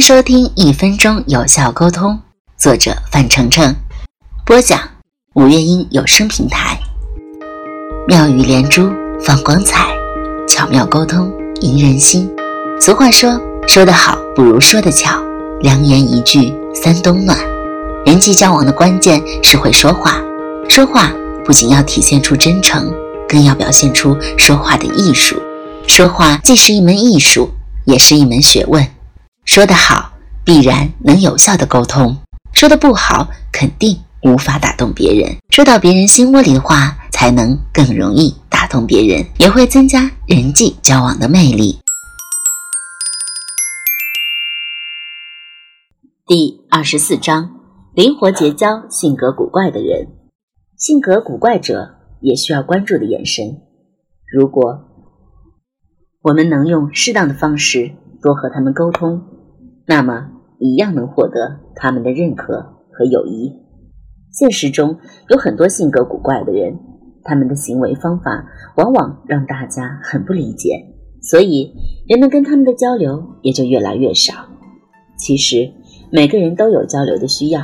收听《一分钟有效沟通》，作者范丞丞，播讲五月音有声平台。妙语连珠，放光彩，巧妙沟通，赢人心。俗话说：“说得好不如说得巧。”良言一句三冬暖。人际交往的关键是会说话，说话不仅要体现出真诚，更要表现出说话的艺术。说话既是一门艺术，也是一门学问。说得好，必然能有效的沟通；说的不好，肯定无法打动别人。说到别人心窝里的话，才能更容易打动别人，也会增加人际交往的魅力。第二十四章：灵活结交性格古怪的人。性格古怪者也需要关注的眼神。如果我们能用适当的方式多和他们沟通。那么，一样能获得他们的认可和友谊。现实中有很多性格古怪的人，他们的行为方法往往让大家很不理解，所以人们跟他们的交流也就越来越少。其实，每个人都有交流的需要。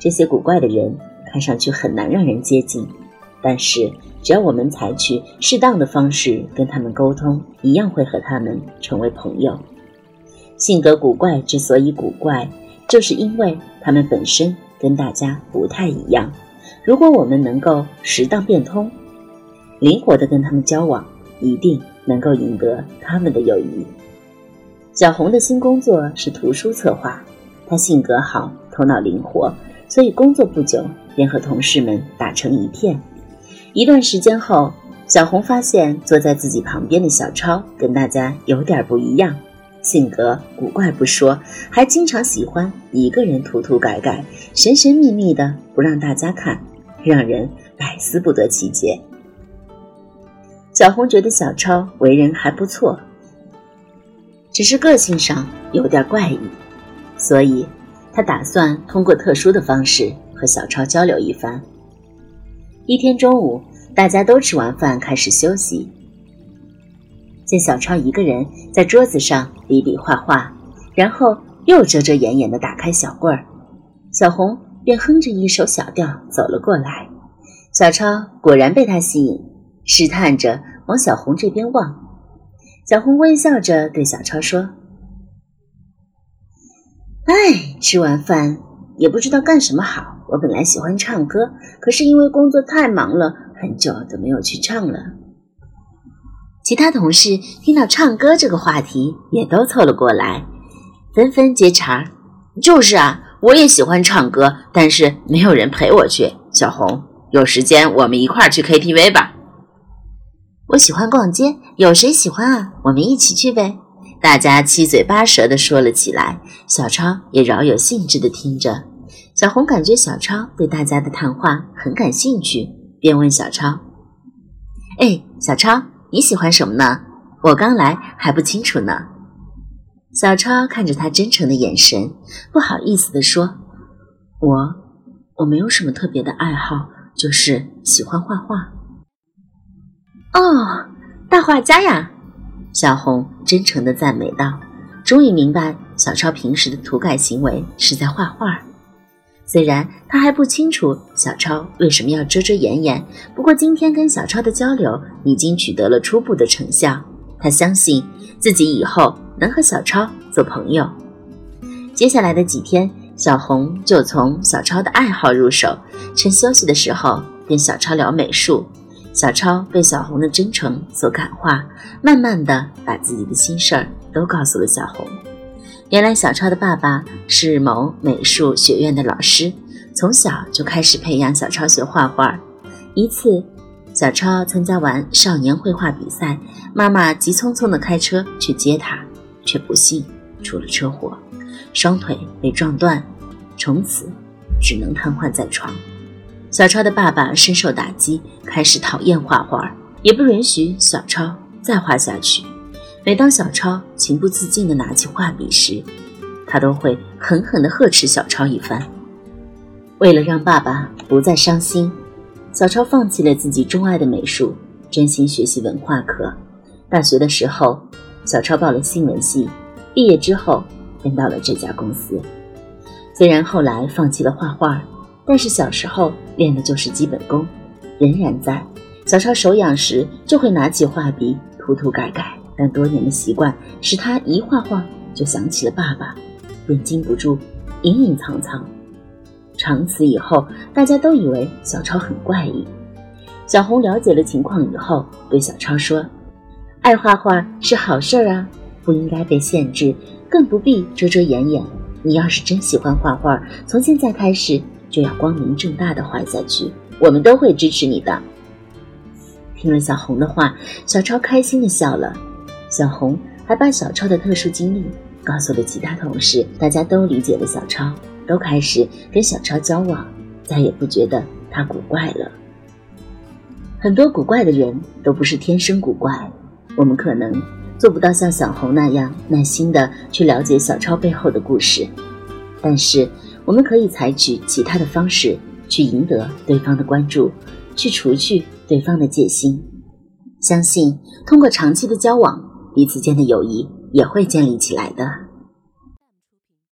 这些古怪的人看上去很难让人接近，但是只要我们采取适当的方式跟他们沟通，一样会和他们成为朋友。性格古怪之所以古怪，就是因为他们本身跟大家不太一样。如果我们能够适当变通，灵活的跟他们交往，一定能够赢得他们的友谊。小红的新工作是图书策划，她性格好，头脑灵活，所以工作不久便和同事们打成一片。一段时间后，小红发现坐在自己旁边的小超跟大家有点不一样。性格古怪不说，还经常喜欢一个人涂涂改改，神神秘秘的不让大家看，让人百思不得其解。小红觉得小超为人还不错，只是个性上有点怪异，所以她打算通过特殊的方式和小超交流一番。一天中午，大家都吃完饭开始休息。见小超一个人在桌子上比比划划，然后又遮遮掩掩地打开小柜儿，小红便哼着一首小调走了过来。小超果然被他吸引，试探着往小红这边望。小红微笑着对小超说：“哎，吃完饭也不知道干什么好。我本来喜欢唱歌，可是因为工作太忙了，很久都没有去唱了。”其他同事听到唱歌这个话题，也都凑了过来，纷纷接茬儿。就是啊，我也喜欢唱歌，但是没有人陪我去。小红，有时间我们一块儿去 KTV 吧。我喜欢逛街，有谁喜欢啊？我们一起去呗。大家七嘴八舌地说了起来。小超也饶有兴致地听着。小红感觉小超对大家的谈话很感兴趣，便问小超：“哎，小超。”你喜欢什么呢？我刚来还不清楚呢。小超看着他真诚的眼神，不好意思地说：“我我没有什么特别的爱好，就是喜欢画画。”哦，大画家呀！小红真诚地赞美道，终于明白小超平时的涂改行为是在画画。虽然他还不清楚小超为什么要遮遮掩掩，不过今天跟小超的交流已经取得了初步的成效。他相信自己以后能和小超做朋友。接下来的几天，小红就从小超的爱好入手，趁休息的时候跟小超聊美术。小超被小红的真诚所感化，慢慢的把自己的心事儿都告诉了小红。原来小超的爸爸是某美术学院的老师，从小就开始培养小超学画画。一次，小超参加完少年绘画比赛，妈妈急匆匆地开车去接他，却不幸出了车祸，双腿被撞断，从此只能瘫痪在床。小超的爸爸深受打击，开始讨厌画画，也不允许小超再画下去。每当小超情不自禁地拿起画笔时，他都会狠狠地呵斥小超一番。为了让爸爸不再伤心，小超放弃了自己钟爱的美术，专心学习文化课。大学的时候，小超报了新闻系，毕业之后跟到了这家公司。虽然后来放弃了画画，但是小时候练的就是基本功，仍然在。小超手痒时就会拿起画笔涂涂改改，但多年的习惯使他一画画就想起了爸爸，便禁不住隐隐藏藏。长此以后，大家都以为小超很怪异。小红了解了情况以后，对小超说：“爱画画是好事儿啊，不应该被限制，更不必遮遮掩掩。你要是真喜欢画画，从现在开始就要光明正大的画下去，我们都会支持你的。”听了小红的话，小超开心的笑了。小红还把小超的特殊经历告诉了其他同事，大家都理解了小超。都开始跟小超交往，再也不觉得他古怪了。很多古怪的人都不是天生古怪，我们可能做不到像小红那样耐心的去了解小超背后的故事，但是我们可以采取其他的方式去赢得对方的关注，去除去对方的戒心。相信通过长期的交往，彼此间的友谊也会建立起来的。